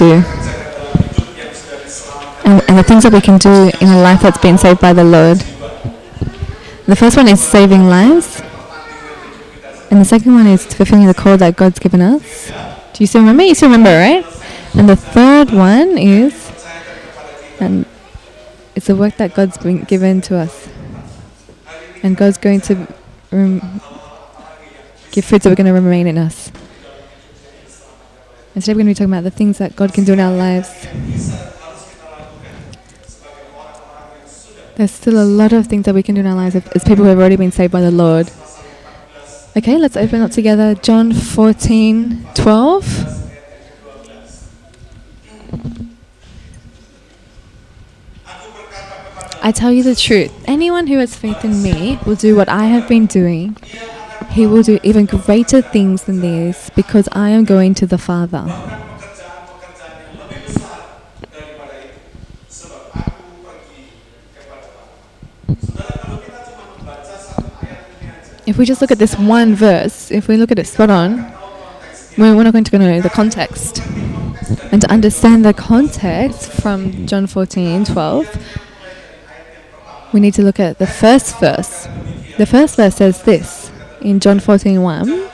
do. And, and the things that we can do in a life that's been saved by the Lord. The first one is saving lives. And the second one is fulfilling the call that God's given us. Do you still remember? You still remember, right? And the third one is, and it's the work that God's been given to us. And God's going to rem- give fruits that are going to remain in us. And today we're going to be talking about the things that God can do in our lives. There's still a lot of things that we can do in our lives as people who have already been saved by the Lord. Okay, let's open up together John 14 12. I tell you the truth. Anyone who has faith in me will do what I have been doing. He will do even greater things than these because I am going to the Father. If we just look at this one verse, if we look at it spot on, we're not going to know the context. And to understand the context from John 14 12, we need to look at the first verse. The first verse says this in John 14 1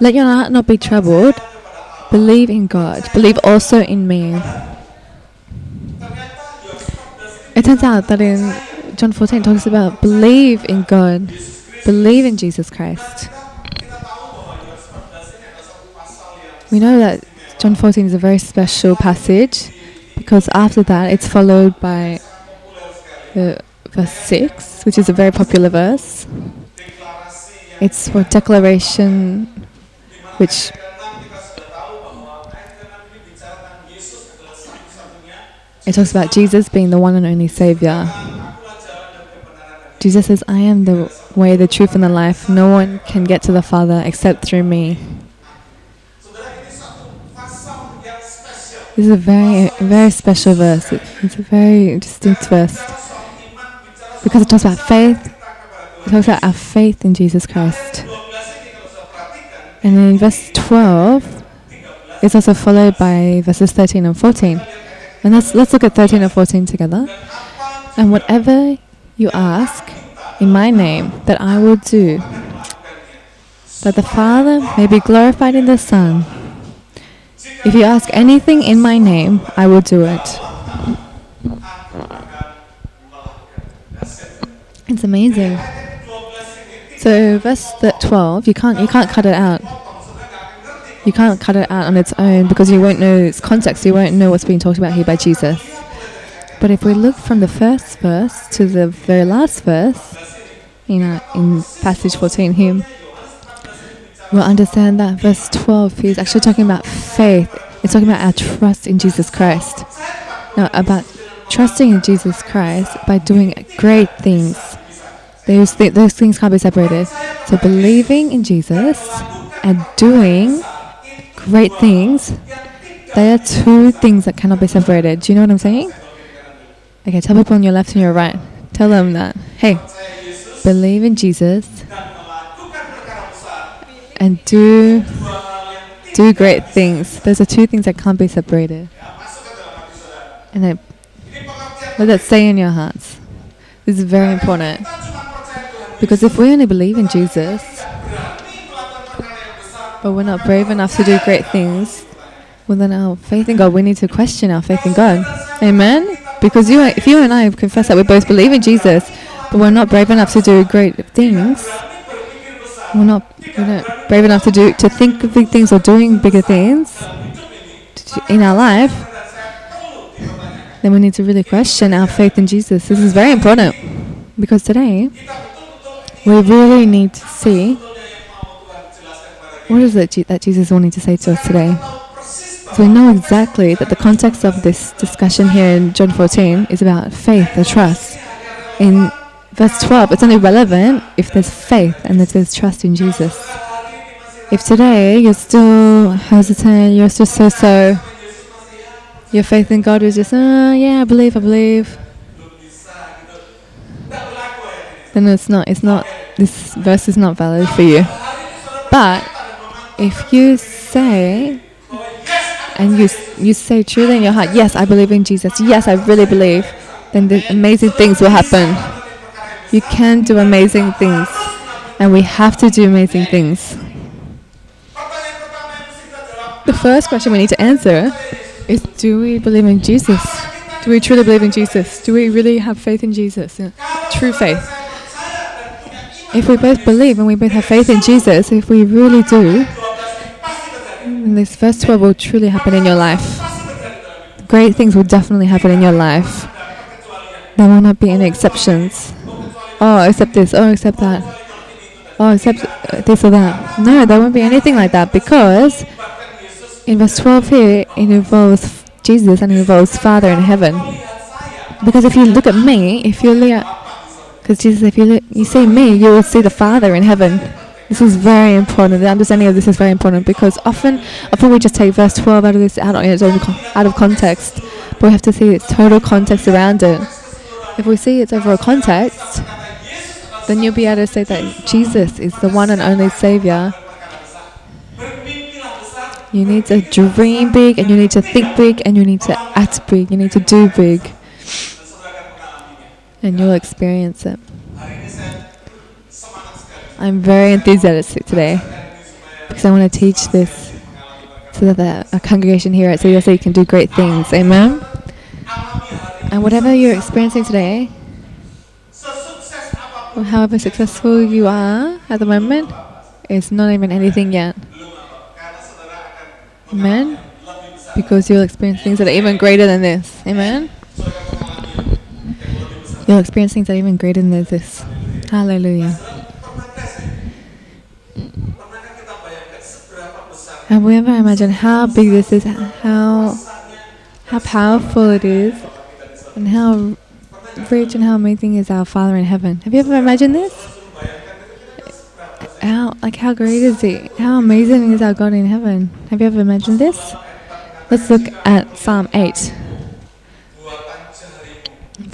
Let your heart not be troubled, believe in God, believe also in me. It turns out that in John 14 talks about believe in God, believe in Jesus Christ. We know that John 14 is a very special passage because after that it's followed by uh, verse 6, which is a very popular verse. It's for declaration, which it talks about Jesus being the one and only Savior. Jesus says, I am the way, the truth, and the life. No one can get to the Father except through me. This is a very, very special verse. It's a very distinct verse because it talks about faith. It talks about our faith in Jesus Christ. And in verse 12, it's also followed by verses 13 and 14. And let's, let's look at 13 and 14 together. And whatever you ask in my name, that I will do, that the Father may be glorified in the Son. If you ask anything in my name, I will do it. It's amazing. So verse th- 12, you can't you can't cut it out. You can't cut it out on its own because you won't know its context. You won't know what's being talked about here by Jesus. But if we look from the first verse to the very last verse, know, in passage 14 here, we'll understand that verse 12 is actually talking about faith. It's talking about our trust in Jesus Christ. Now, about trusting in Jesus Christ by doing great things. Those, th- those things can't be separated. So, believing in Jesus and doing great things, they are two things that cannot be separated. Do you know what I'm saying? Okay, tell people on your left and your right. Tell them that, hey, believe in Jesus and do do great things. Those are two things that can't be separated. And let that stay in your hearts. This is very important. Because if we only believe in Jesus, but we're not brave enough to do great things, well then our faith in God, we need to question our faith in God. Amen? Because you, if you and I confess that we both believe in Jesus, but we're not brave enough to do great things, we're not, we're not brave enough to do to think of big things or doing bigger things in our life, then we need to really question our faith in Jesus. This is very important because today we really need to see what is it that Jesus is wanting to say to us today. So we know exactly that the context of this discussion here in John 14 is about faith or trust. In verse 12, it's only relevant if there's faith and if there's trust in Jesus. If today you're still hesitant, you're still so so, your faith in God is just, uh, yeah, I believe, I believe, then it's not, it's not, this verse is not valid for you. But if you say, and you you say truly in your heart, yes, I believe in Jesus. Yes, I really believe. Then the amazing things will happen. You can do amazing things, and we have to do amazing things. The first question we need to answer is Do we believe in Jesus? Do we truly believe in Jesus? Do we really have faith in Jesus? True faith. If we both believe and we both have faith in Jesus, if we really do, 12 ini pasti terjadi. then this verse 12 will truly happen in your life. Great things will definitely happen in your life. There will not be any exceptions. Oh, except this. Oh, except that. Oh, except uh, this or that. No, there won't be anything like that because in verse 12 here, it involves Jesus and it involves Father in heaven. Because if you look at me, if you look at, because Jesus, if you look, you see me, you will see the Father in heaven. This is very important. The understanding of this is very important because often, often we just take verse 12 out of this out out of context, but we have to see its total context around it. If we see its overall context, then you'll be able to say that Jesus is the one and only Savior. You need to dream big, and you need to think big, and you need to act big. You need to do big, and you'll experience it. I'm very enthusiastic today because I want to teach this so that the congregation here at CDC can do great things. Amen. And whatever you're experiencing today, or however successful you are at the moment, is not even anything yet. Amen. Because you'll experience things that are even greater than this. Amen. You'll that are even greater than this. Hallelujah. Have we ever imagined how big this is, how how powerful it is, and how rich and how amazing is our Father in heaven? Have you ever imagined this? How like how great is he? How amazing is our God in heaven? Have you ever imagined this? Let's look at Psalm eight.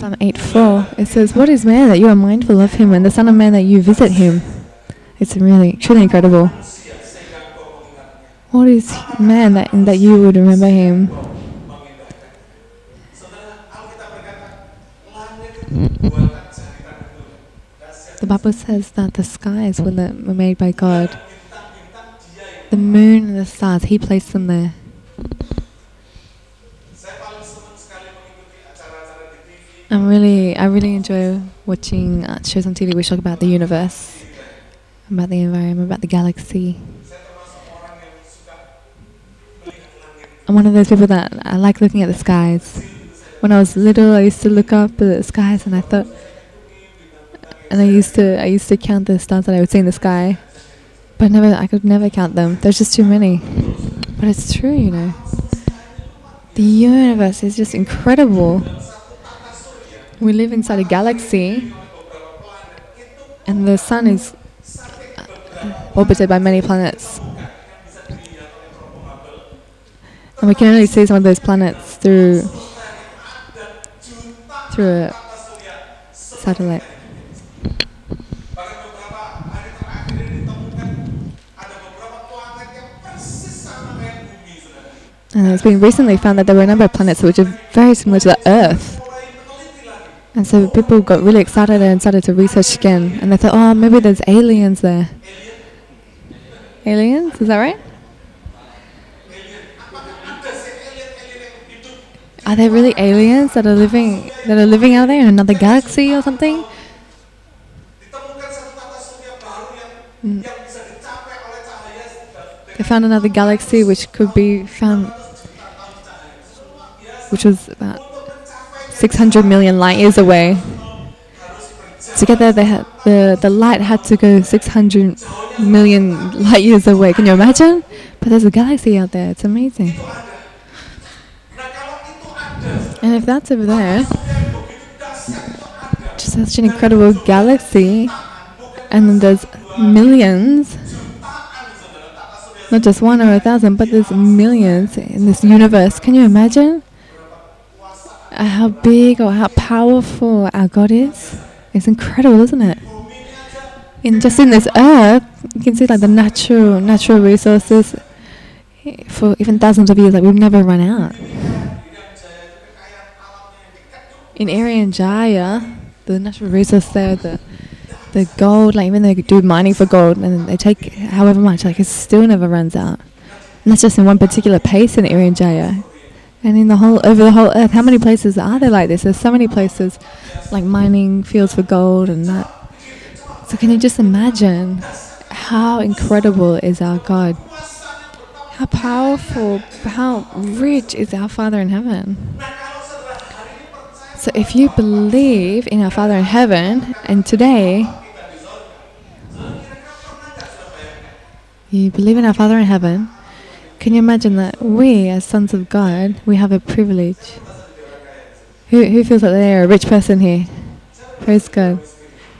Psalm eight four, it says, "What is man that you are mindful of him, and the Son of Man that you visit him?" It's really truly incredible. What is man that that you would remember him? The Bible says that the skies were, made by God. The moon and the stars, He placed them there. I'm really, I really enjoy watching uh, shows on TV which talk about the universe, about the environment, about the galaxy. I'm one of those people that I like looking at the skies. When I was little, I used to look up at the skies and I thought, and I used to, I used to count the stars that I would see in the sky, but never, I could never count them. There's just too many. But it's true, you know. The universe is just incredible. We live inside a galaxy, and the sun is uh, orbited by many planets. And we can only see some of those planets through through a satellite. And it's been recently found that there were a number of planets which are very similar to the Earth. And so people got really excited and started to research again. And they thought, oh, maybe there's aliens there. Aliens? Is that right? Are there really aliens that are living that are living out there in another galaxy or something? dan They found another galaxy which could be found, which was about 600 million light years away. To get there, they had the the light had to go 600 million light years away. Can you imagine? But there's a galaxy out there. It's amazing. And if that's over there, just such an incredible galaxy, and then there's millions, not just one or a thousand, but there's millions in this universe. Can you imagine how big or how powerful our God is? It's incredible, isn't it? In just in this earth, you can see like the natural natural resources. for even thousands of years. Like we've never run out. In Irian Jaya, the natural resource there, the the gold, like even they do mining for gold and they take however much, like it still never runs out. And that's just in one particular place in Irian Jaya. And in the whole over the whole earth, how many places are there like this? There's so many places like mining fields for gold and that. So can you just imagine how incredible is our God? How powerful, how rich is our Father in heaven? So if you believe in our Father in heaven and today you believe in our Father in heaven, can you imagine that we, as sons of God, we have a privilege? Who, who feels that they are a rich person here? Praise God.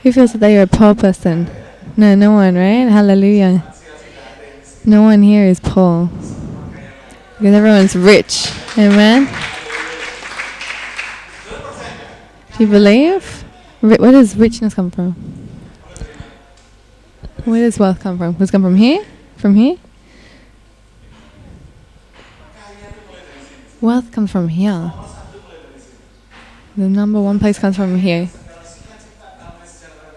Who feels that they are a poor person? No, no one, right? Hallelujah. No one here is poor. Because everyone's rich. Amen. Do you believe? Where does richness come from? Where does wealth come from? Does it come from here? From here? Wealth comes from here. The number one place comes from here.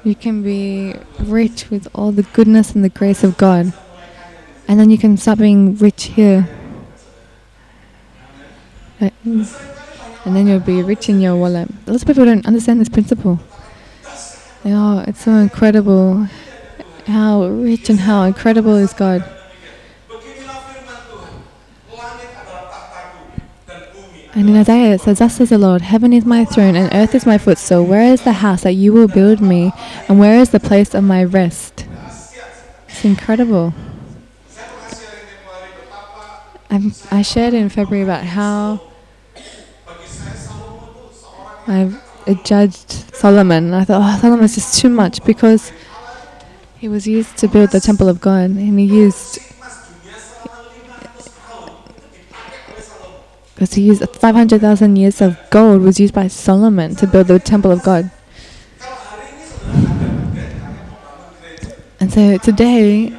You can be rich with all the goodness and the grace of God. And then you can start being rich here. And then you'll be rich in your wallet. Lots of people don't understand this principle. Oh, it's so incredible. How rich and how incredible is God. And in Isaiah it says, Thus says the Lord, Heaven is my throne and earth is my footstool. Where is the house that you will build me? And where is the place of my rest? It's incredible. I'm, I shared in February about how I uh, judged Solomon. I thought, oh, Solomon's just too much because he was used to build the temple of God and he used because he used 500,000 years of gold was used by Solomon to build the temple of God. And so today,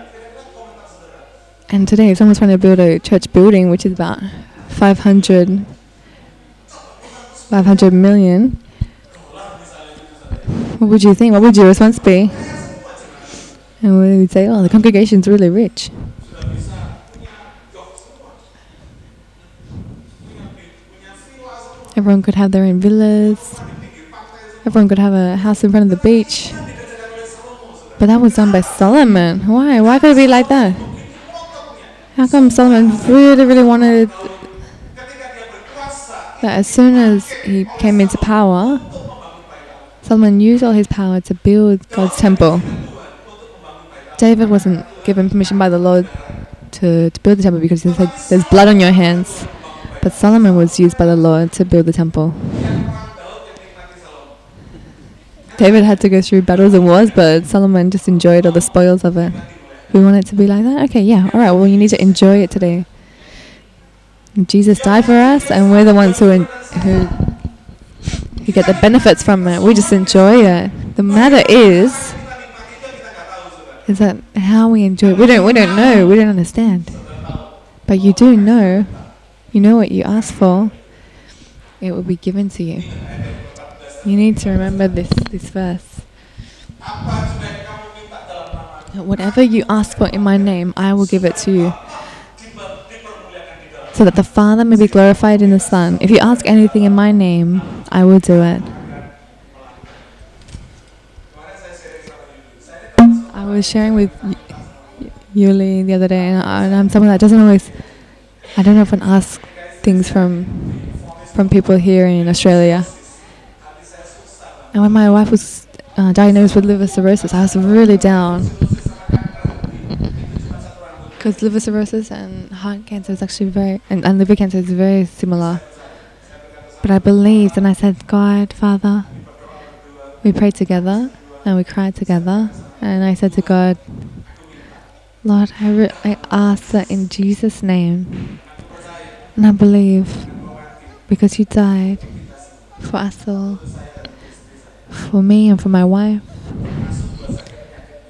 and today, if someone's trying to build a church building, which is about 500, 500 million, what would you think? What would your response be? And we would say, oh, the congregation's really rich. Everyone could have their own villas. Everyone could have a house in front of the beach. But that was done by Solomon. Why? Why could it be like that? How come Solomon really, really wanted that as soon as he came into power, Solomon used all his power to build God's temple. David wasn't given permission by the Lord to, to build the temple because he said, There's blood on your hands. But Solomon was used by the Lord to build the temple. David had to go through battles and wars, but Solomon just enjoyed all the spoils of it. We want it to be like that? Okay, yeah, alright, well, you need to enjoy it today. Jesus died for us, and we're the ones who, who, who get the benefits from it. We just enjoy it. The matter is, is that how we enjoy it. We don't, we don't know, we don't understand. But you do know, you know what you ask for, it will be given to you. You need to remember this, this verse. Whatever you ask for in my name, I will give it to you, so that the Father may be glorified in the Son. If you ask anything in my name, I will do it. I was sharing with Yuli the other day, and, I, and I'm someone that doesn't always, I don't often ask things from from people here in Australia. And when my wife was uh, diagnosed with liver cirrhosis, I was really down. Because liver cirrhosis and heart cancer is actually very, and, and liver cancer is very similar. But I believed and I said, God, Father, we prayed together and we cried together. And I said to God, Lord, I, re- I ask that in Jesus' name. And I believe because you died for us all, for me and for my wife,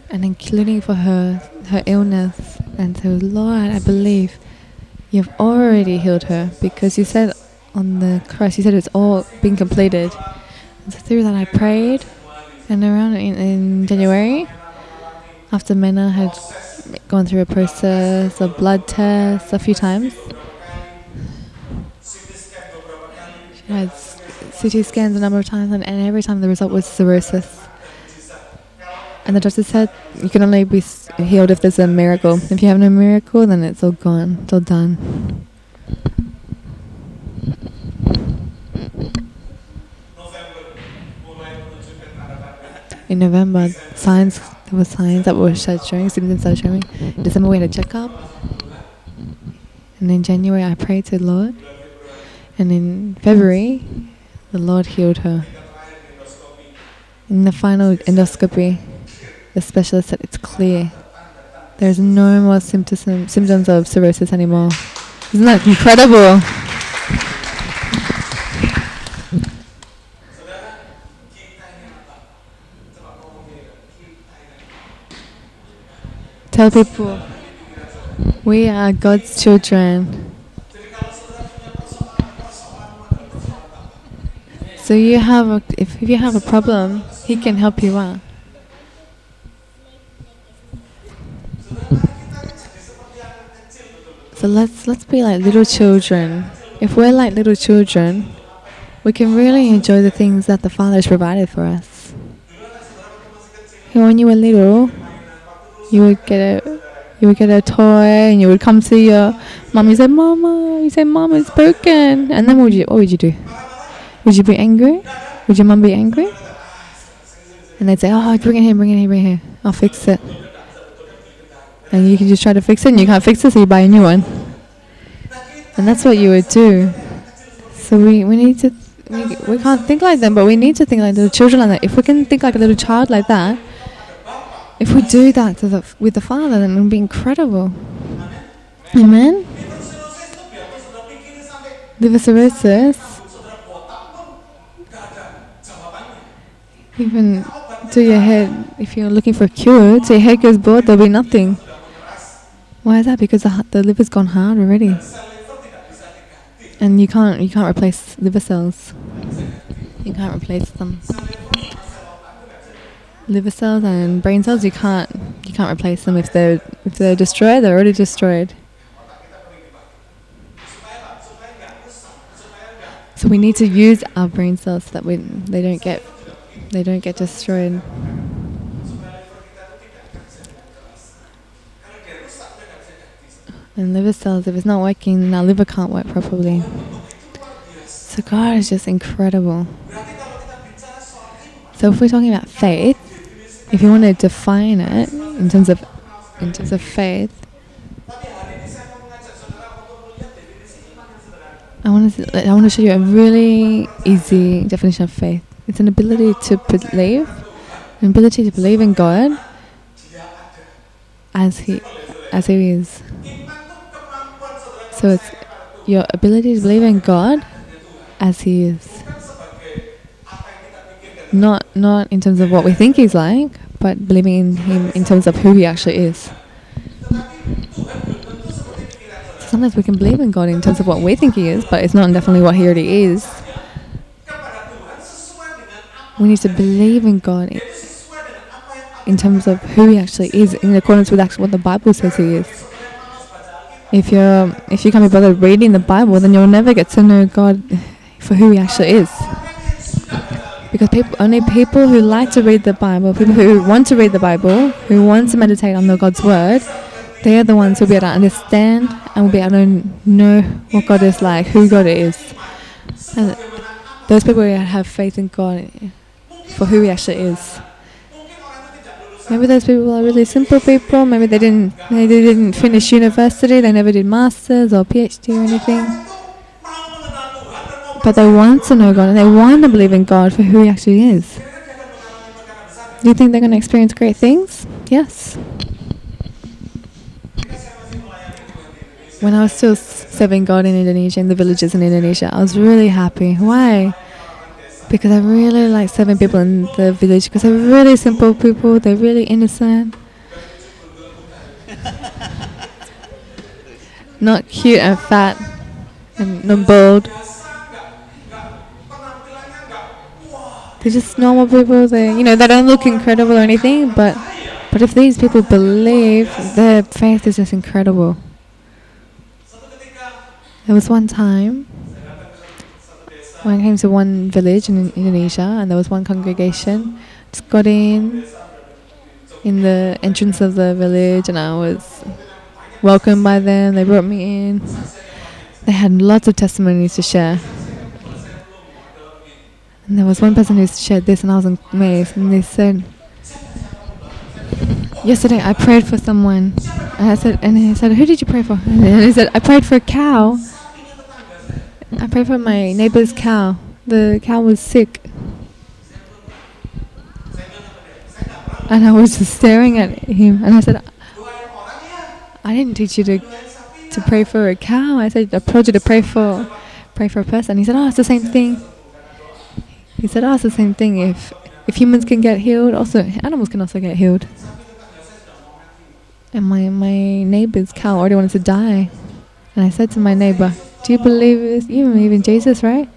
and including for her her illness. And so, Lord, I believe You've already healed her because you said on the cross, you said it's all been completed. And so through that, I prayed, and around in, in January, after Mena had gone through a process of blood tests a few times, she had CT scans a number of times, and, and every time the result was cirrhosis. And the doctor said you can only be healed if there's a miracle. If you have no miracle, then it's all gone. It's all done. In November, signs there were signs that were showing, symptoms started showing. In December we had a checkup. And in January I prayed to the Lord. And in February the Lord healed her. In the final endoscopy, the specialist said it's clear. There's no more symptoms symptoms of cirrhosis anymore. Isn't that incredible? Tell people we are God's children. So you have a, if, if you have a problem, he can help you out. So let's let's be like little children. If we're like little children, we can really enjoy the things that the Father has provided for us. When you were little, you would get a you would get a toy and you would come to your mom. You say, "Mama," you say, "Mom, it's broken," and then what would you what would you do? Would you be angry? Would your mom be angry? And they'd say, "Oh, bring it here, bring it here, bring it here. I'll fix it." And you can just try to fix it, and you can't fix it, so you buy a new one. And that's what you would do. So we, we need to we, we can't think like them, but we need to think like little children like that. If we can think like a little child like that, if we do that the, with the Father, then it'll be incredible. Amen. Liver cirrhosis. Even to your head, if you're looking for a cure, to your head goes bald, there'll be nothing. Why is that? Because the, the liver's gone hard already, and you can't you can't replace liver cells. You can't replace them. Liver cells and brain cells, you can't you can't replace them if they're if they're destroyed. They're already destroyed. So we need to use our brain cells so that we they don't get they don't get destroyed. And liver cells, if it's not working, then our liver can't work properly. So God is just incredible. So if we're talking about faith, if you want to define it in terms of in terms of faith, I want to I want to show you a really easy definition of faith. It's an ability to believe, an ability to believe in God as he as he is. So it's your ability to believe in God as he is. Not not in terms of what we think he's like, but believing in him in terms of who he actually is. Sometimes we can believe in God in terms of what we think he is, but it's not definitely what he already is. We need to believe in God in, terms of who he actually is, in accordance with actually what the Bible says he is. If you're if you can't be bothered reading the Bible, then you'll never get to know God for who he actually is. Because people, only people who like to read the Bible, people who want to read the Bible, who want to meditate on the God's word, they are the ones who'll be able to understand and will be able to know what God is like, who God is. And those people who have faith in God for who He actually is. Maybe those people are really simple people. Maybe they didn't they didn't finish university. They never did masters or PhD or anything. But they want to know God and they want to believe in God for who He actually is. Do you think they're going to experience great things? Yes. When I was still serving God in Indonesia, in the villages in Indonesia, I was really happy. Why? Because I really like serving people in the village because they're really simple people, they're really innocent. not cute and fat and not bald. They're just normal people. They, you know, they don't look incredible or anything, but but if these people believe, their faith is just incredible. There was one time when I came to one village in Indonesia, and there was one congregation. Just got in in the entrance of the village, and I was welcomed by them. They brought me in. They had lots of testimonies to share. And there was one person who shared this, and I was amazed. And they said, "Yesterday I prayed for someone." And I said, and he said, "Who did you pray for?" And he said, "I prayed for a cow. I prayed for my neighbor's cow. The cow was sick." And I was just staring at him, and I said, "I didn't teach you to to pray for a cow. I said I told you to pray for pray for a person." He said, "Oh, it's the same thing." He said, "Oh, it's the same thing. If if humans can get healed, also animals can also get healed." And my my neighbor's cow already wanted to die, and I said to my neighbor, "Do you believe this? You believe in Jesus, right?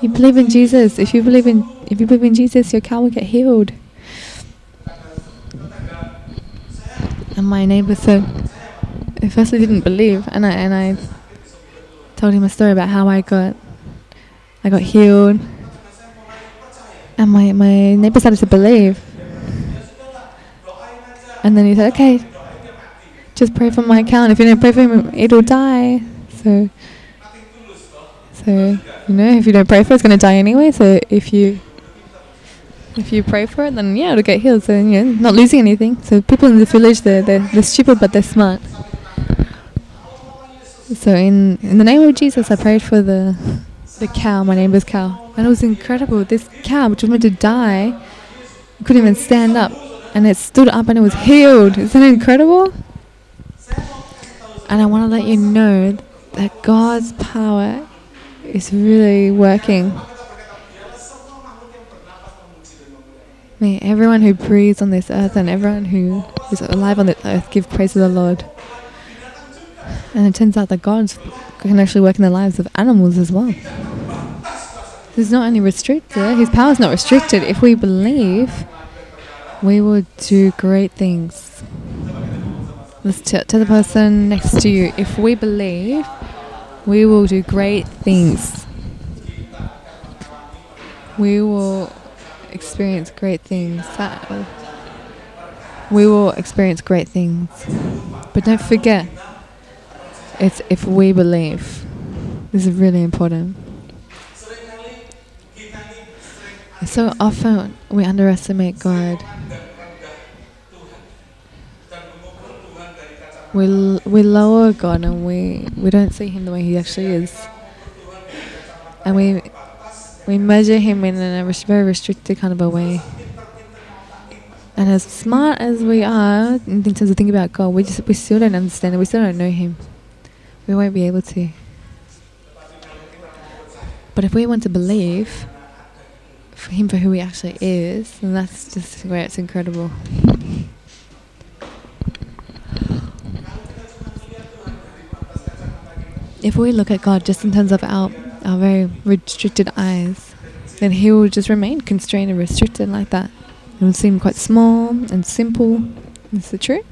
You believe in Jesus. If you believe in if you believe in Jesus, your cow will get healed." And my neighbor said, at first I didn't believe, and I and I told him a story about how I got I got healed, and my my neighbor started to believe, and then he said, "Okay, just pray for my account. If you don't pray for him, it'll die." So, so you know, if you don't pray for it, it's gonna die anyway. So if you if you pray for it, then yeah, it'll get healed. So you know, not losing anything. So people in the village, they're they're, they're stupid, but they're smart. So in in the name of Jesus, I prayed for the the cow, my neighbor's cow, and it was incredible. This cow, which was meant to die, couldn't even stand up, and it stood up and it was healed. Isn't it incredible? And I want to let you know that God's power is really working. May everyone who breathes on this earth and everyone who is alive on this earth give praise to the Lord. And it turns out that God can actually work in the lives of animals as well. He's not only restricted, his power is not restricted. If we believe, we will do great things. Let's t- tell the person next to you if we believe, we will do great things. We will experience great things. We will experience great things. But don't forget, it's if we believe. This is really important. So often we underestimate God. We, we lower God and we, we don't see Him the way He actually is. And we, we measure Him in a very restricted kind of a way. And as smart as we are in terms of thinking about God, we just we still don't understand it. We still don't know Him. We won't be able to. But if we want to believe for Him for who He actually is, then that's just where it's incredible. If we look at God just in terms of our, our very restricted eyes, then He will just remain constrained and restricted like that. It will seem quite small and simple. Is it true?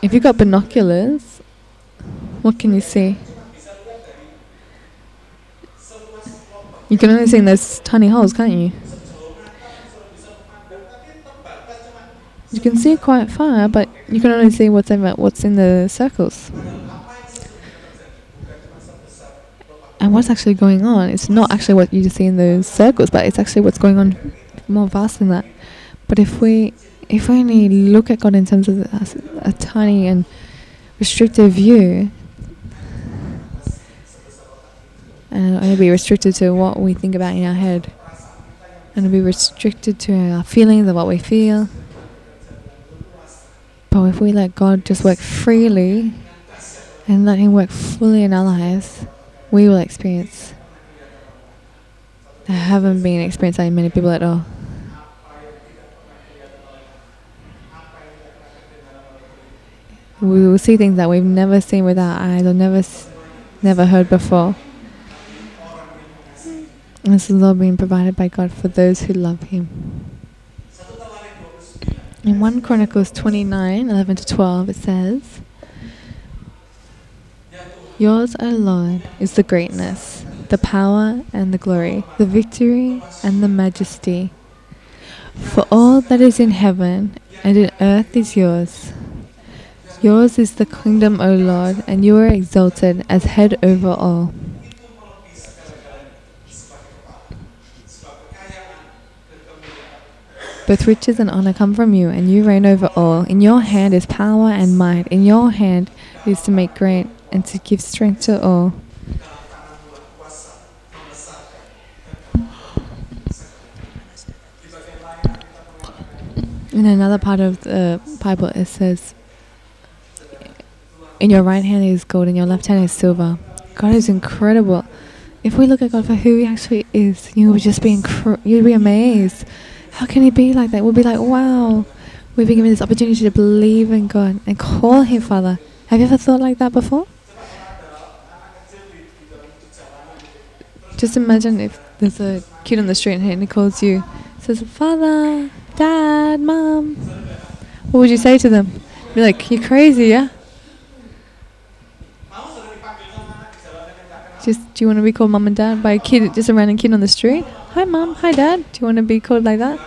If you've got binoculars, what can you see? You can only see in those tiny holes, can't you? You can see quite far, but you can only see what's in, what's in the circles. And what's actually going on? It's not actually what you see in those circles, but it's actually what's going on more vast than that. But if we if we only look at God in terms of a, a tiny and restrictive view, and it'll be restricted to what we think about in our head, and it'll be restricted to our feelings of what we feel. But if we let God just work freely and let Him work fully in our lives, we will experience that haven't been experienced by many people at all. We will see things that we've never seen with our eyes or never, never heard before. This is all being provided by God for those who love Him. In 1 Chronicles 29 11 to 12, it says, Yours, O Lord, is the greatness, the power and the glory, the victory and the majesty. For all that is in heaven and in earth is yours. Yours is the kingdom, O Lord, and you are exalted as head over all. Both riches and honor come from you, and you reign over all. In your hand is power and might. In your hand is to make great and to give strength to all. In another part of the Bible, it says, In your right hand is gold, in your left hand is silver. God is incredible. If we look at God for who He actually is, you would just be incre- you'd be amazed. How can He be like that? We'll be like, wow, we've been given this opportunity to believe in God and call Him Father. Have you ever thought like that before? Just imagine if there's a kid on the street and he calls you, says, Father, Dad, Mom. What would you say to them? Be like, you're crazy, yeah? Just, do you want to be called mom and dad by a kid, just a random kid on the street? Hi, mom. Hi, dad. Do you want to be called like that?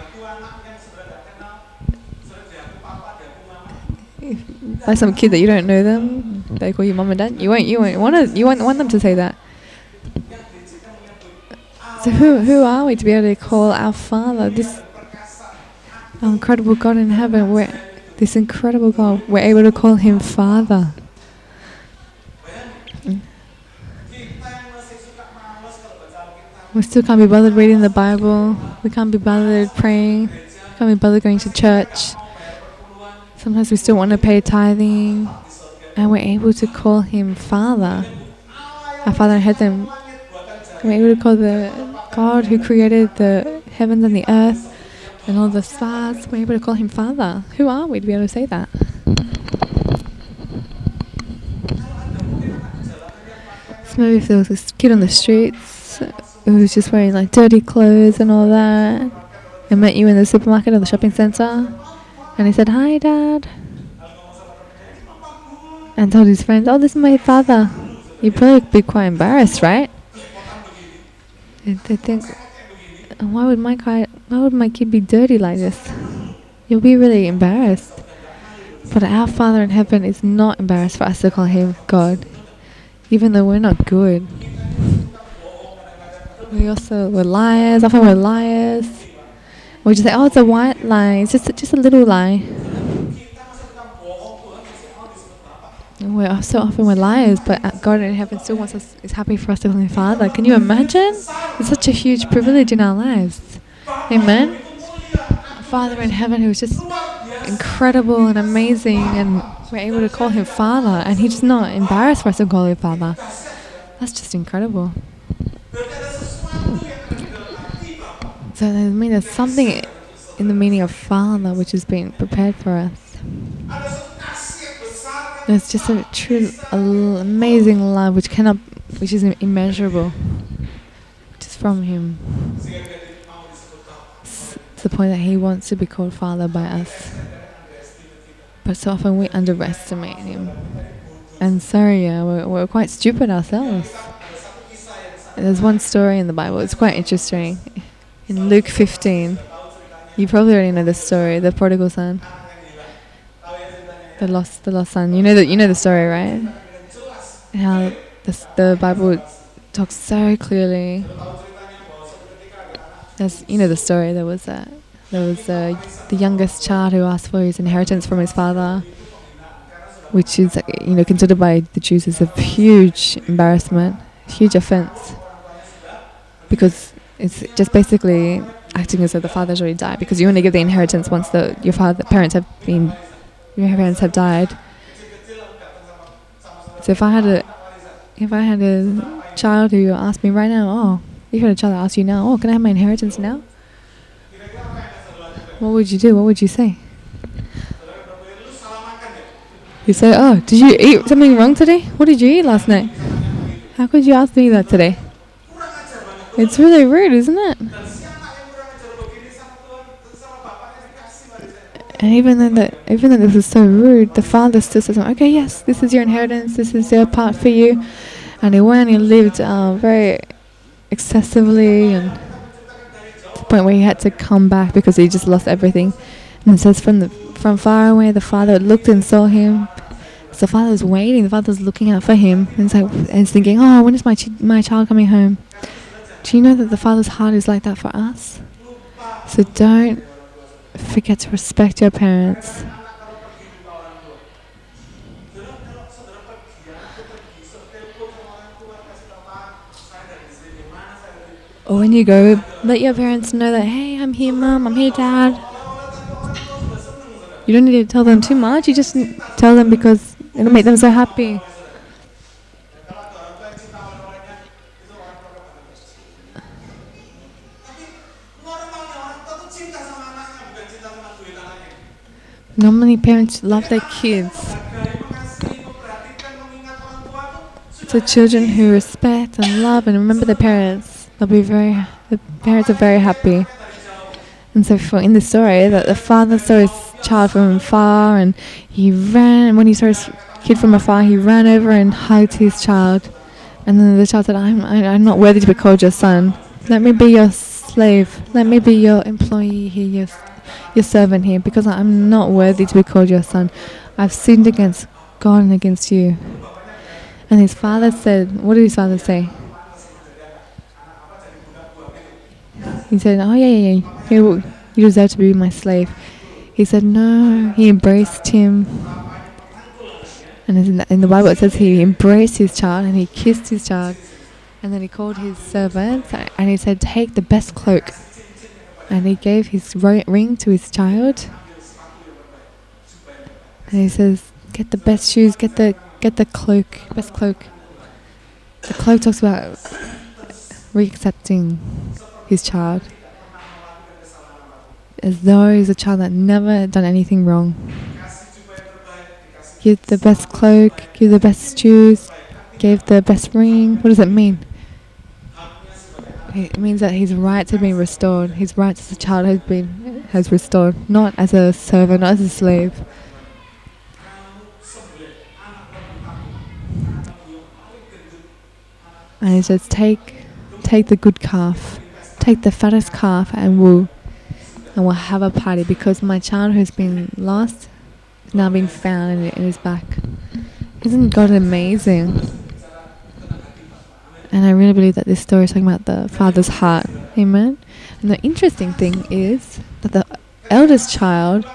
By some kid that you don't know them, they call you mom and dad. You won't. You won't want to. You won't want them to say that. So who who are we to be able to call our Father this incredible God in heaven? We're this incredible God. We're able to call Him Father. We still can't be bothered reading the Bible. We can't be bothered praying. We can't be bothered going to church. Sometimes we still want to pay tithing, and we're able to call Him Father. Our Father in heaven. We're able to call the God who created the heavens and the earth and all the stars. We're able to call Him Father. Who are we to be able to say that? So maybe if there was this kid on the streets who was just wearing like dirty clothes and all that, and met you in the supermarket or the shopping centre, and he said, "Hi, Dad," and told his friends, "Oh, this is my father," you'd probably be quite embarrassed, right? They think, "Why would my kid, why would my kid be dirty like this?" You'll be really embarrassed. But our Father in heaven is not embarrassed for us to call him God, even though we're not good. Oh, we also we're liars. Often we're liars. We just say, "Oh, it's a white lie. It's just just a little lie." We're so often we're liars, but God in heaven still wants us is happy for us to him Father. Can you imagine? It's such a huge privilege in our lives. Amen. Father in heaven who's just incredible and amazing, and we're able to call him Father, and he's just not embarrassed for us to call him Father. That's just incredible. So I mean, there's something in the meaning of Father which is being prepared for us. It's just a true, amazing love which cannot, which is immeasurable, just from Him. It's the point that He wants to be called Father by us. But so often we underestimate Him. And sorry, yeah, we're, we're quite stupid ourselves. There's one story in the Bible, it's quite interesting. In Luke 15, you probably already know this story, the prodigal son. The lost, the lost son. You know that. You know the story, right? How the Bible talks so clearly. There's, you know the story. There was a, there was a, the youngest child who asked for his inheritance from his father, which is, you know, considered by the Jews as a huge embarrassment, huge offense, because it's just basically acting as though the father's already died. Because you only give the inheritance once the your father parents have been your parents have died. So if I had a if I had a child who asked me right now, oh, you had a child that asked you now, oh, can I have my inheritance now? What would you do? What would you say? You say, "Oh, did you eat something wrong today? What did you eat last night? How could you ask me that today?" It's really rude, isn't it? And even though that, even though this is so rude, the father still says, "Okay, yes, this is your inheritance. This is your part for you." And he went and he lived uh, very excessively, and to the point where he had to come back because he just lost everything. And it says from the from far away, the father looked and saw him. So the father was waiting. The father was looking out for him, and so and thinking, "Oh, when is my ch- my child coming home?" Do you know that the father's heart is like that for us? So don't forget to respect your parents. Or when you go, let your parents know that, hey, I'm here, mom, I'm here, dad. You don't need to tell them too much, you just tell them because it'll make them so happy. Normally, parents love their kids. So children who respect and love and remember their parents, they'll be very, the parents are very happy. And so for in the story, that the father saw his child from afar and he ran, and when he saw his kid from afar, he ran over and hugged his child. And then the child said, I'm, I, I'm not worthy to be called your son. Let me be your slave. Let me be your employee here, your, your servant here, because I'm not worthy to be called your son. I've sinned against God and against you. And his father said, What did his father say? He said, Oh, yeah, yeah, yeah. You, you deserve to be my slave. He said, No. He embraced him. And in the, in the Bible, it says he embraced his child and he kissed his child. And then he called his servants and he said, Take the best cloak. And he gave his ring to his child. And he says, Get the best shoes, get the get the cloak, best cloak. The cloak talks about re-accepting his child as though he's a child that never done anything wrong. Give the best cloak, give the best shoes, gave the best ring. What does it mean? It means that his rights have been restored. His rights as a child has been has restored, not as a servant, not as a slave. And he says, take, take the good calf, take the fattest calf, and we'll, and we'll have a party because my child who's been lost is now been found and is back. Isn't God amazing? And I really believe that this story is talking about the father's heart. Amen. And the interesting thing is that the eldest child,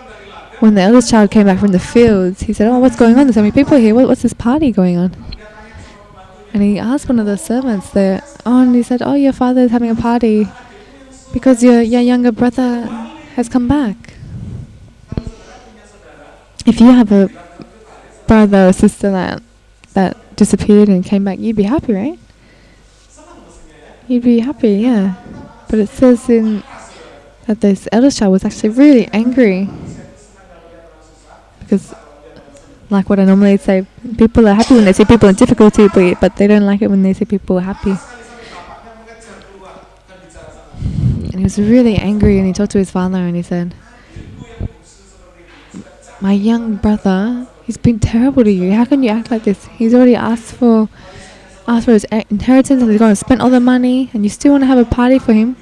when the eldest child came back from the fields, he said, "Oh, what's going on? There's so many people here. What, what's this party going on?" And he asked one of the servants there, oh, and he said, "Oh, your father is having a party because your your younger brother has come back." If you have a brother or sister that that disappeared and came back, you'd be happy, right? You'd be happy, yeah. But it says in that this eldest child was actually really angry because like what I normally say, people are happy when they see people in difficulty, but they don't like it when they see people happy. And he was really angry and he talked to his father and he said, My young brother, he's been terrible to you. How can you act like this? He's already asked for asked for his inheritance and he's gone and spent all the money and you still want to have a party for him.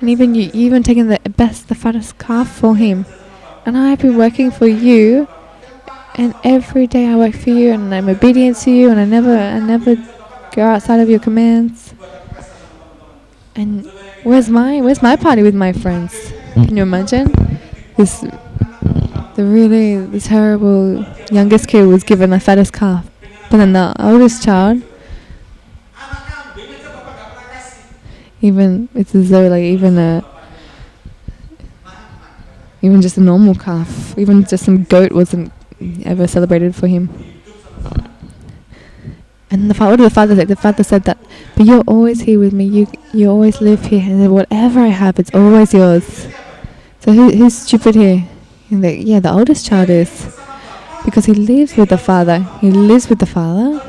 And even you even taken the best, the fattest calf for him. And I've been working for you and every day I work for you and I'm obedient to you and I never I never go outside of your commands. And where's my where's my party with my friends? Can you imagine? This the really the terrible youngest kid was given the fattest calf. But then the oldest child even it's as though like even a even just a normal calf, even just some goat wasn't ever celebrated for him. And the father, what did the father say? The father said that, but you're always here with me. You you always live here, and whatever I have, it's always yours. So who, who's stupid here? The, yeah, the oldest child is, because he lives with the Father. He lives with the Father.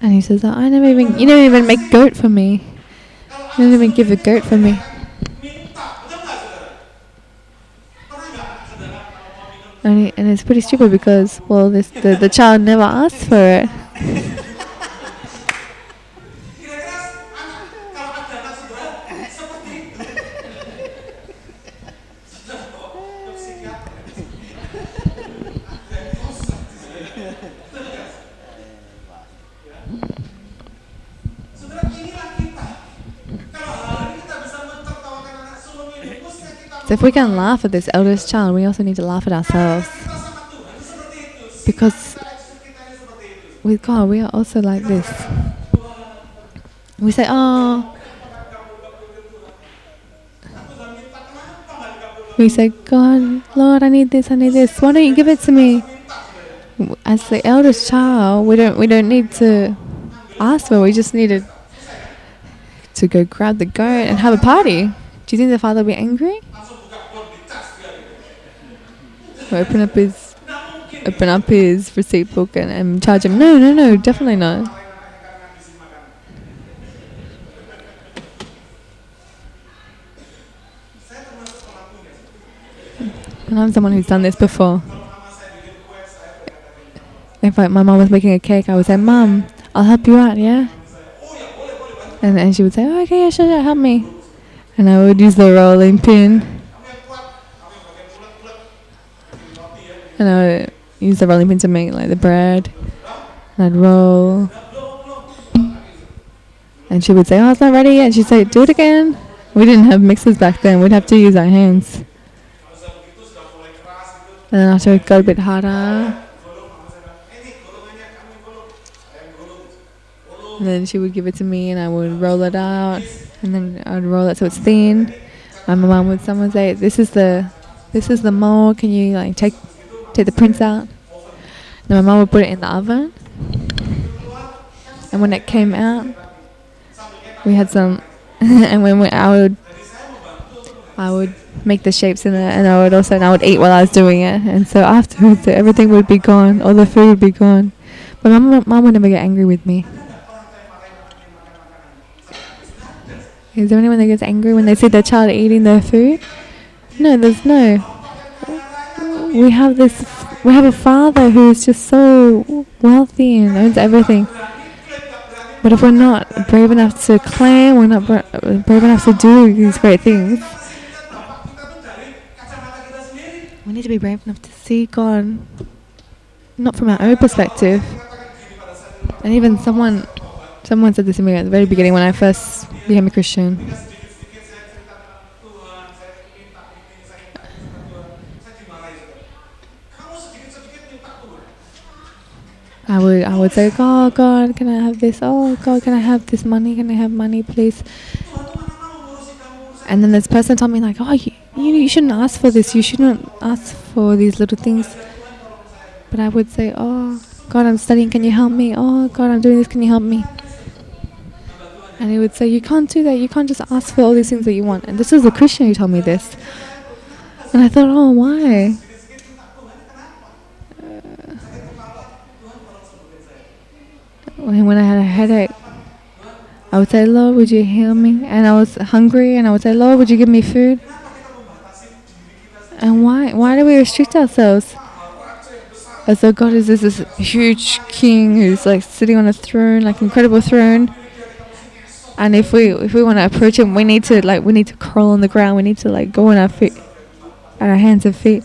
And he says, "Oh, I never even, you never even make goat for me. You don't even give a goat for me. And, he, and it's pretty stupid because, well, this, the, the child never asked for it. So if we can laugh at this eldest child, we also need to laugh at ourselves. Because with God, we are also like this. We say, oh, we say, God, Lord, I need this, I need this. Why don't you give it to me? As the eldest child, we don't we don't need to ask for. We just need to go grab the goat and have a party. Do you think the father will be angry? Open up his open up his receipt book and, and charge him? No, no, no, definitely not. And I'm someone who's done this before. If like my mom was making a cake, I would say, "Mom, I'll help you out, yeah." And and she would say, oh, "Okay, yeah, sure, help me." And I would use the rolling pin, and I would use the rolling pin to make like the bread. And I'd roll, and she would say, "Oh, it's not ready yet." She'd say, "Do it again." We didn't have mixers back then. We'd have to use our hands. And then after it got a bit harder, and then she would give it to me, and I would roll it out, and then I'd roll it so it's thin. And my mom would someone say, "This is the, this is the mold. Can you like take, take the prints out?" And my mom would put it in the oven, and when it came out, we had some, and when we, I would, I would make the shapes in it, and I would also, and I would eat while I was doing it, and so afterwards, everything would be gone, all the food would be gone. But mom, mom would never get angry with me. Is there anyone that gets angry when they see their child eating their food? No, there's no. We have this. We have a father who is just so wealthy and owns everything. But if we're not brave enough to claim, we're not bra- brave enough to do these great things. We need to be brave enough to see God, not from our own perspective. And even someone, someone said this to me at the very beginning when I first became a Christian. I would I would say, Oh God, can I have this? Oh God, can I have this money? Can I have money, please? And then this person told me like, Oh, you you shouldn't ask for this. You shouldn't ask for these little things. But I would say, Oh God, I'm studying. Can you help me? Oh God, I'm doing this. Can you help me? And he would say, You can't do that. You can't just ask for all these things that you want. And this is a Christian who told me this. And I thought, Oh, why? when, when I had a headache, I would say, Lord, would you heal me? And I was hungry, and I would say, Lord, would you give me food? And why? Why do we restrict ourselves? As though God is this, this huge king who's like sitting on a throne, like incredible throne. And if we if we want to approach him, we need to like we need to crawl on the ground. We need to like go on our feet, our hands and feet.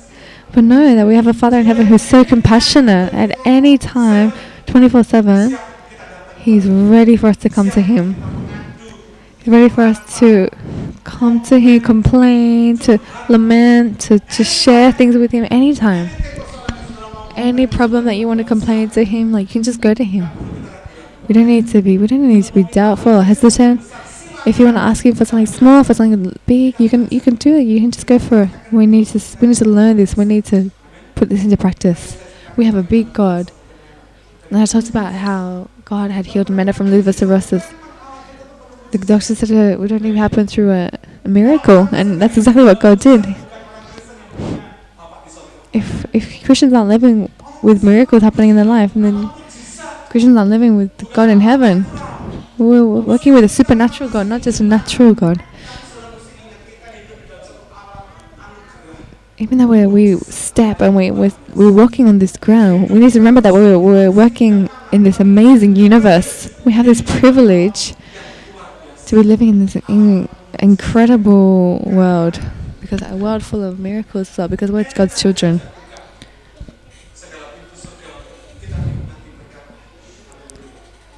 But know that we have a Father in heaven who's so compassionate at any time, twenty four seven. He's ready for us to come to Him. He's ready for us to come to Him, complain, to lament, to, to share things with Him anytime. Any problem that you want to complain to Him, like you can just go to Him. We don't need to be. We don't need to be doubtful or hesitant. If you want to ask Him for something small, for something big, you can you can do it. You can just go for it. We need to we need to learn this. We need to put this into practice. We have a big God. And I talked about how God had healed Amanda from liver cirrhosis. The doctor said it would only happen through a, a miracle, and that's exactly what God did. if if Christians aren't living with miracles happening in their life, then Christians aren't living with God in heaven, we're working with a supernatural God, not just a natural God. Even though we we step and we we're, we're walking on this ground, we need to remember that we're we're working in this amazing universe. We have this privilege to be living in this in, incredible world because a world full of miracles because we're God's children.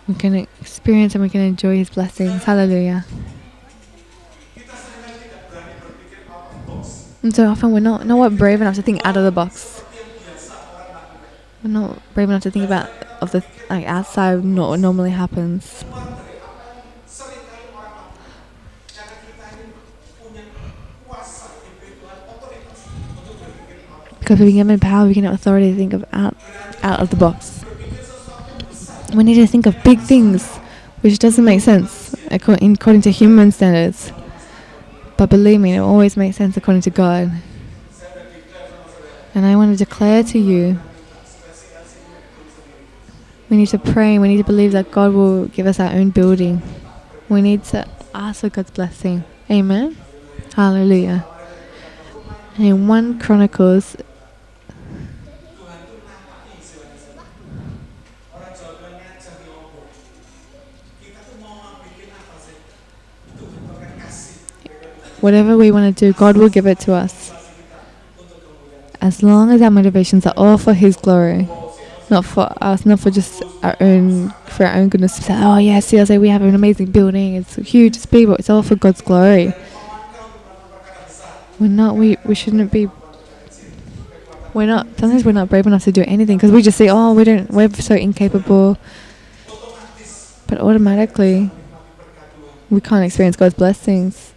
We can experience and we can enjoy His blessings. Hallelujah. And so often we're not not brave enough to think out of the box. We're not brave enough to think about of the like outside not what normally happens. Because we're given power, we can have authority to think of out out of the box. We need to think of big things, which doesn't make sense according, to human standards. But believe me, it always makes sense according to God. And I want to declare to you we need to pray, we need to believe that God will give us our own building. We need to ask for God's blessing. Amen. Hallelujah. And in 1 Chronicles Whatever we want to do, God will give it to us. As long as our motivations are all for His glory, not for us, not for just our own, for our own goodness. Oh, say, oh yes, CLC, we have an amazing building. It's huge, it's big, but it's all for God's glory. We're not. We we shouldn't be. We're not. Sometimes we're not brave enough to do anything because we just say, oh, we don't. We're so incapable. But automatically, we can't experience God's blessings.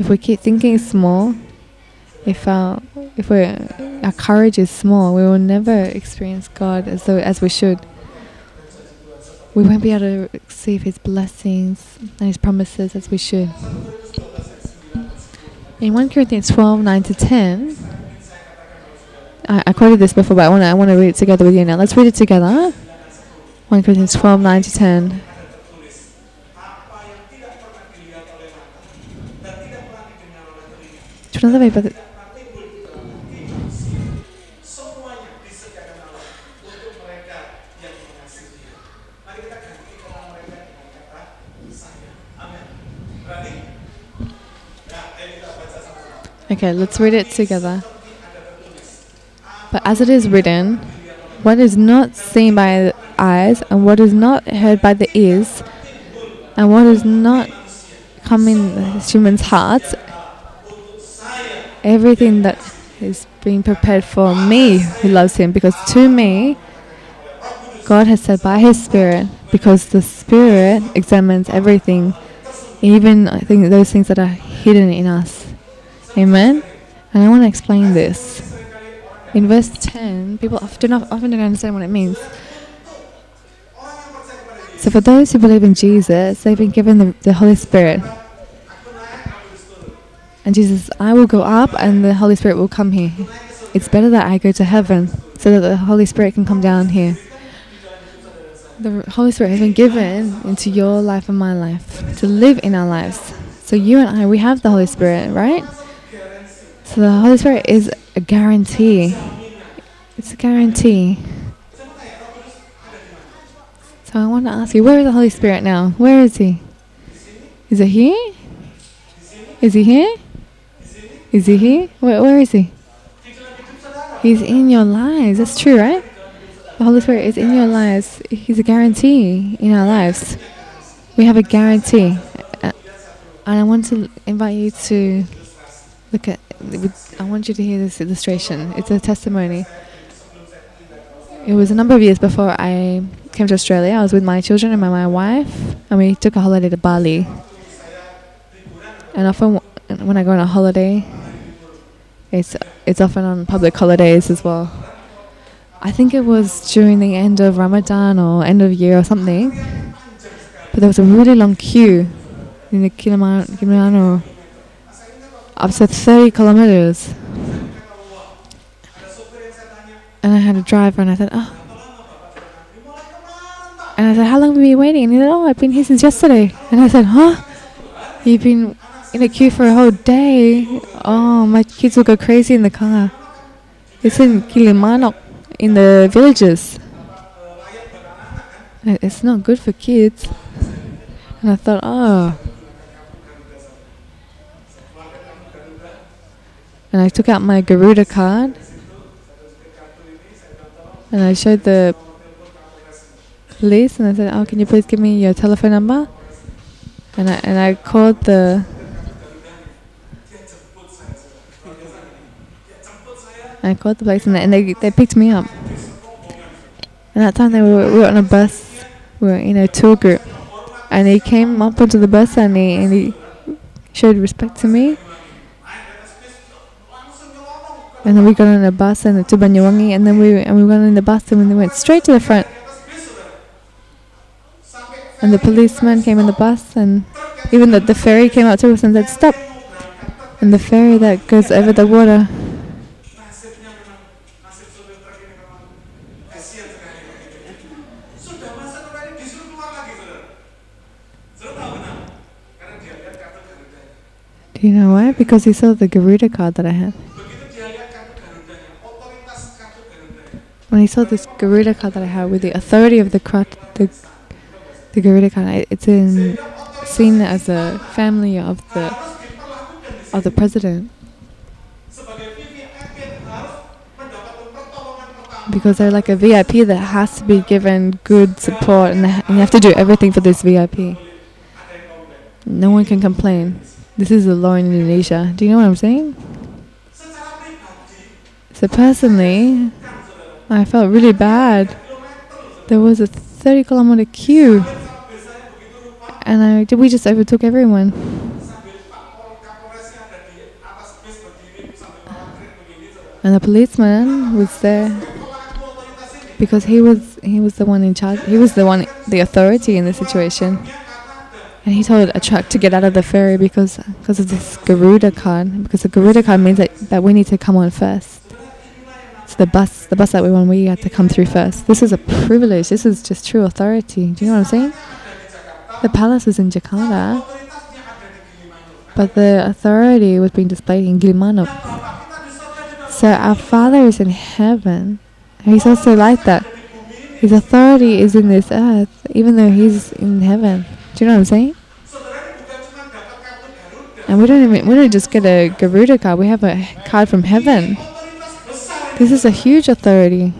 If we keep thinking small, if our if we our courage is small, we will never experience God as though as we should. We won't be able to receive His blessings and His promises as we should. In 1 Corinthians 12 9 to 10, I, I quoted this before, but I want I want to read it together with you now. Let's read it together. 1 Corinthians 12 9 to 10. Okay, let's read it together. But as it is written, what is not seen by the eyes, and what is not heard by the ears, and what is not come in human's hearts, everything that is being prepared for me who loves him, because to me, God has said by his Spirit, because the Spirit examines everything, even I think those things that are hidden in us. Amen. And I want to explain this. In verse 10, people often often don't understand what it means. So for those who believe in Jesus, they've been given the, the Holy Spirit. And Jesus, I will go up and the Holy Spirit will come here. It's better that I go to heaven so that the Holy Spirit can come down here. The Holy Spirit has been given into your life and my life to live in our lives. So you and I, we have the Holy Spirit, right? So the Holy Spirit is a guarantee. It's a guarantee. So I want to ask you, where is the Holy Spirit now? Where is he? Is it here? Is he here? Is he here? Where, where is he? He's in your lives. That's true, right? The Holy Spirit is in your lives. He's a guarantee in our lives. We have a guarantee. Uh, And I want to invite you to look at. I want you to hear this illustration. It's a testimony. It was a number of years before I came to Australia. I was with my children and my, my wife, and we took a holiday to Bali. And often, when I go on a holiday, it's it's often on public holidays as well. I think it was during the end of Ramadan or end of year or something. But there was a really long queue in the Gilimanuk, up to 30 kilometers And I had a driver, and I said, oh. And I said, how long have you been waiting? And he said, oh, I've been here since yesterday. And I said, huh? You've been in a queue for a whole day? Oh, my kids will go crazy in the car. It's in Gilimanuk, in the villages. It's not good for kids. And I thought, oh. And I took out my Garuda card. And I showed the police and I said, Oh, can you please give me your telephone number? And I and I called the I called the police and they, and they, they picked me up. And that time they were, we were on a bus, we were in a tour group. And he came up onto the bus and he, and he showed respect to me. And then we got on a bus and to Banyuwangi and then we and we went in the bus and we went straight to the front. And the policeman came in the bus and even the, the ferry came up to us and said stop. And the ferry that goes over the water Do you know why? Because he saw the Garuda card that I had. When he saw this Garuda card that I had with the authority of the card, the, the Garuda card, it's in seen as a family of the of the president because they're like a VIP that has to be given good support and, and you have to do everything for this VIP. No one can complain. This is the law in Indonesia. Do you know what I'm saying? So personally, I felt really bad. There was a 30 kilometer queue, and I we just overtook everyone. And the policeman was there because he was he was the one in charge. He was the one the authority in the situation. And he told a truck to get out of the ferry because because of this Garuda card. Because the Garuda card means that, that we need to come on first. So the bus the bus that we want we had to come through first. This is a privilege. This is just true authority. Do you know what I'm saying? The palace was in Jakarta, but the authority was being displayed in Gilimanuk. So our Father is in heaven. He's also like that. His authority is in this earth, even though He's in heaven. Do you know what I'm saying? And we don't even we don't just get a Garuda card. We have a card from heaven. This is a huge authority.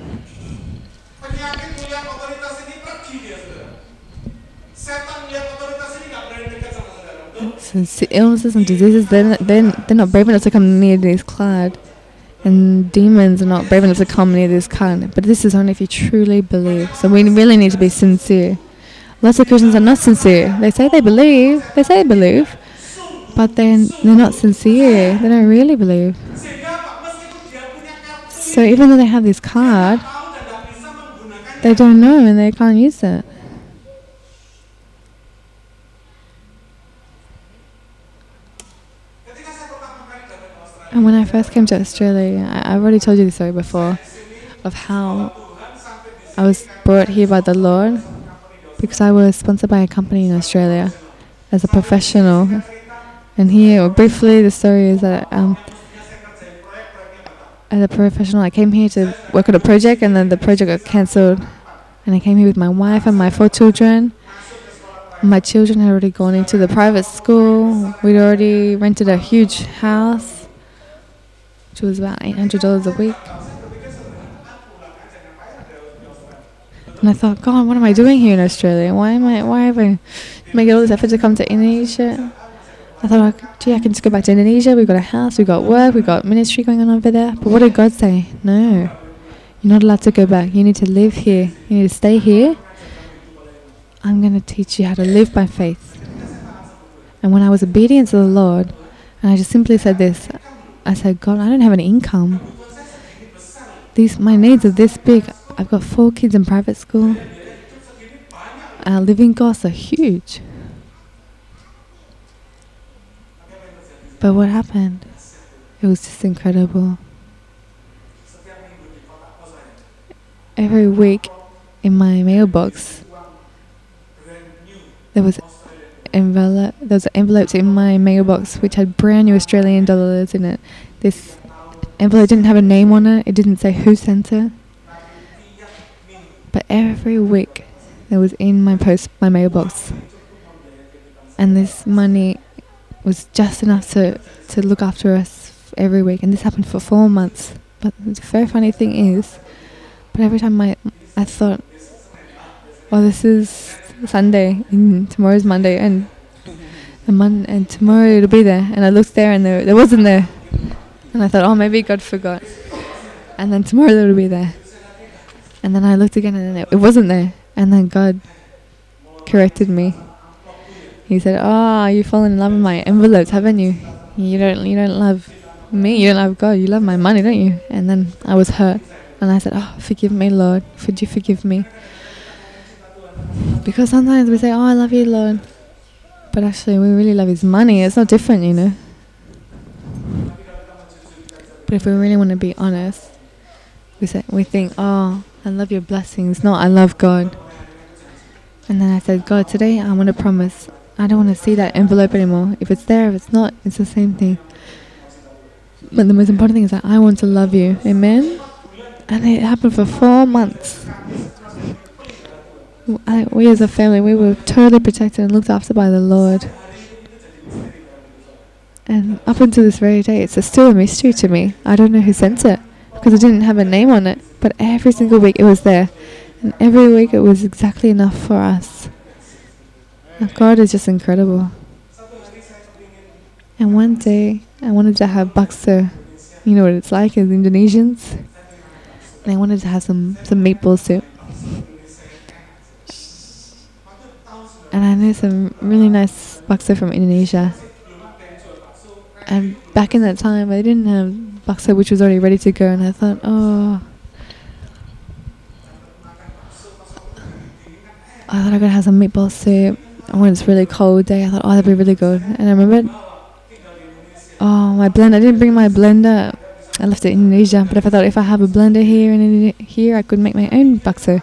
illnesses and diseases, they're they're, they're not brave enough to come near this cloud. And demons are not brave enough to come near this cloud. But this is only if you truly believe. So we really need to be sincere. Lots of Christians are not sincere. They say they believe. They say they believe. But then they're not sincere. They don't really believe. So even though they have this card, they don't know and they can't use it. And when I first came to Australia, I, I've already told you the story before of how I was brought here by the Lord because I was sponsored by a company in Australia as a professional. And here, briefly, the story is that um, as a professional, I came here to work on a project, and then the project got cancelled. And I came here with my wife and my four children. My children had already gone into the private school. We'd already rented a huge house, which was about eight hundred dollars a week. And I thought, God, what am I doing here in Australia? Why am I? Why have I made all this effort to come to Indonesia? I thought, gee, I can just go back to Indonesia. We've got a house, we've got work, we've got ministry going on over there. But what did God say? No, you're not allowed to go back. You need to live here. You need to stay here. I'm going to teach you how to live by faith. And when I was obedient to the Lord, and I just simply said this, I said, God, I don't have any income. These my needs are this big. I've got four kids in private school. Our living costs are huge. But what happened? It was just incredible. every week in my mailbox there was envelope there was envelopes in my mailbox which had brand new Australian dollars in it. This envelope didn't have a name on it, it didn't say who sent it. But every week it was in my post my mailbox. And this money was just enough to, to look after us every week and this happened for four months. But the very funny thing is but every time I I thought well this is Sunday and tomorrow's Monday and and, mon- and tomorrow it'll be there and I looked there and there, there wasn't there and I thought oh maybe God forgot and then tomorrow it'll be there and then I looked again and it, it wasn't there. And then God corrected me. He said ah, oh you've fallen in love with my envelopes haven't you? You don't you don't love me you don't love God you love my money don't you? And then I was hurt. And I said oh forgive me Lord. Would you forgive me? Because sometimes we say, Oh, I love you, Lord. But actually, we really love His money. It's not different, you know. But if we really want to be honest, we say, we think, Oh, I love your blessings. No, I love God. And then I said, God, today I want to promise I don't want to see that envelope anymore. If it's there, if it's not, it's the same thing. But the most important thing is that I want to love you. Amen? And it happened for four months. I, we as a family, we were totally protected and looked after by the Lord. And up until this very day, it's still a mystery to me. I don't know who sent it because it didn't have a name on it. But every single week it was there. And every week it was exactly enough for us. God is just incredible. And one day I wanted to have bakso. You know what it's like as Indonesians. And I wanted to have some, some meatball soup. and I know some really nice bakso from Indonesia. And back in that time, I didn't have bakso which was already ready to go, and I thought, oh, I thought I could have some meatball soup. When it's really cold day, I thought, oh, that'd be really good. And I remembered, oh, my blender. I didn't bring my blender. I left it in Indonesia, but if I thought if I have a blender here and here, I could make my own bakso.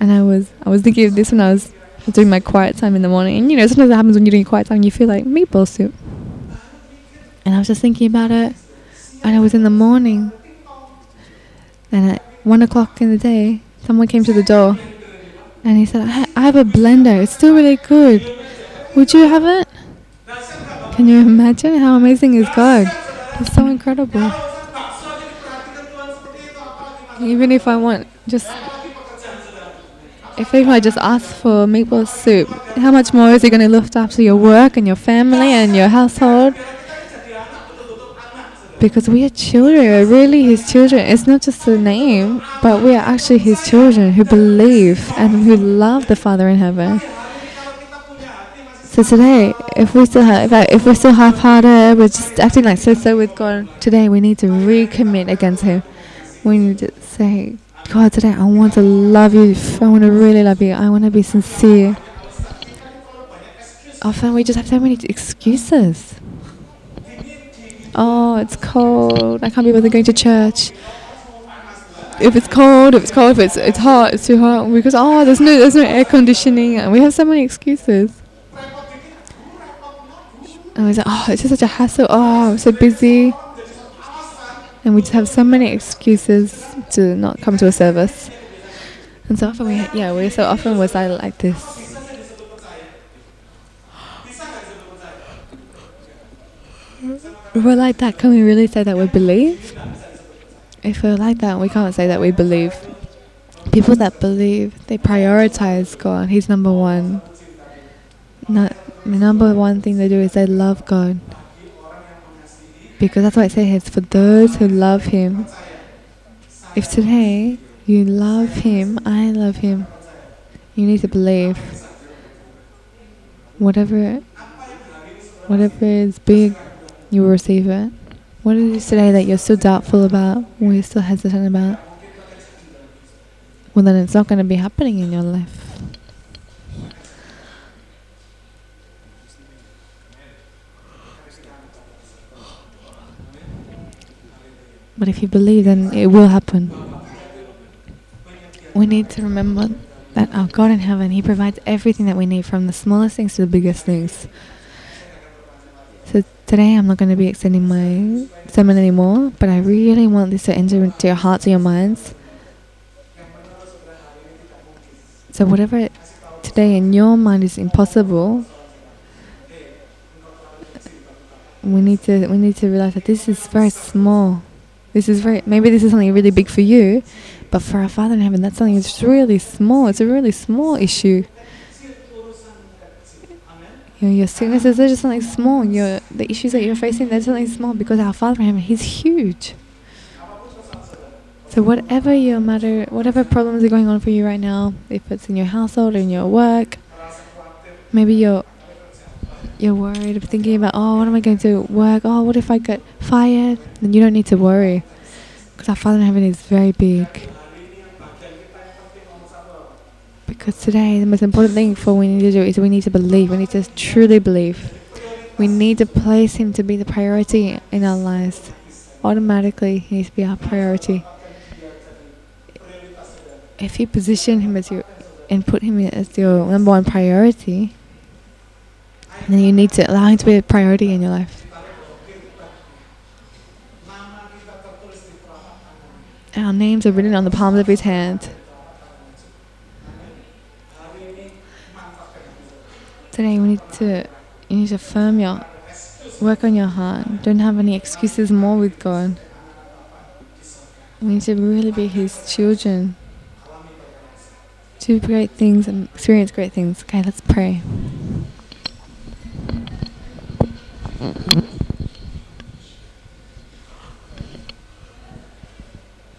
And I was I was thinking of this when I was doing my quiet time in the morning. And you know, sometimes it happens when you're doing quiet time, you feel like meatball soup. And I was just thinking about it, and it was in the morning. And at one o'clock in the day, someone came to the door, and he said, I, have a blender. It's still really good. Would you have it? Can you imagine how amazing is God? It's so incredible. Even if I want just if I just ask for meatball soup, how much more is he going to look after your work and your family and your household? Because we are children, we're really his children. It's not just a name, but we are actually his children who believe and who love the Father in heaven. So today, if we still have, if, if we're still half-hearted, we're just acting like so-so with God. Today, we need to recommit against Him. We need to say, God, today I want to love you. I want to really love you. I want to be sincere. Often we just have so many excuses. Oh, it's cold. I can't be bothered going to church. If it's cold, if it's cold, if it's it's hot, it's too hot. Because oh, there's no there's no air conditioning, and we have so many excuses. And we say, oh, it's just such a hassle. Oh, I'm so busy and we just have so many excuses to not come to a service. And so often we, yeah, we so often was I like this. If we're like that, can we really say that we believe? If we're like that, we can't say that we believe. People that believe, they prioritize God. He's number one. The number one thing they do is they love God because that's what it says for those who love him. If today you love him, I love him, you need to believe. Whatever whatever is big, you will receive it. What is it today that you're still doubtful about, or you're still hesitant about? Well then it's not gonna be happening in your life. But if you believe, then it will happen. we need to remember that our God in heaven, He provides everything that we need from the smallest things to the biggest things. So today I'm not going to be extending my sermon anymore, but I really want this to enter into your hearts and your minds. So whatever today in your mind is impossible, we need to we need to realize that this is very small. This is very maybe this is something really big for you, but for our Father in heaven, that's something that's really small. It's a really small issue. Your, your sicknesses are just something small. Your the issues that you're facing, they're something small because our Father heaven, He's huge. So whatever your matter, whatever problems are going on for you right now, if it's in your household or in your work, maybe you're you're worried, of thinking about, oh, what am I going to work? Oh, what if I get fired? Then you don't need to worry, because our Father in heaven is very big. Because today, the most important thing for we need to do is we need to believe. We need to truly believe. We need to place Him to be the priority in our lives. Automatically, He needs to be our priority. If you position Him as your and put Him as your number one priority, then you need to allow Him to be a priority in your life. Our names are written on the palms of His hand. Today, we need to you need to firm your work on your heart. Don't have any excuses more with God. We need to really be His children. Do great things and experience great things. Okay, let's pray.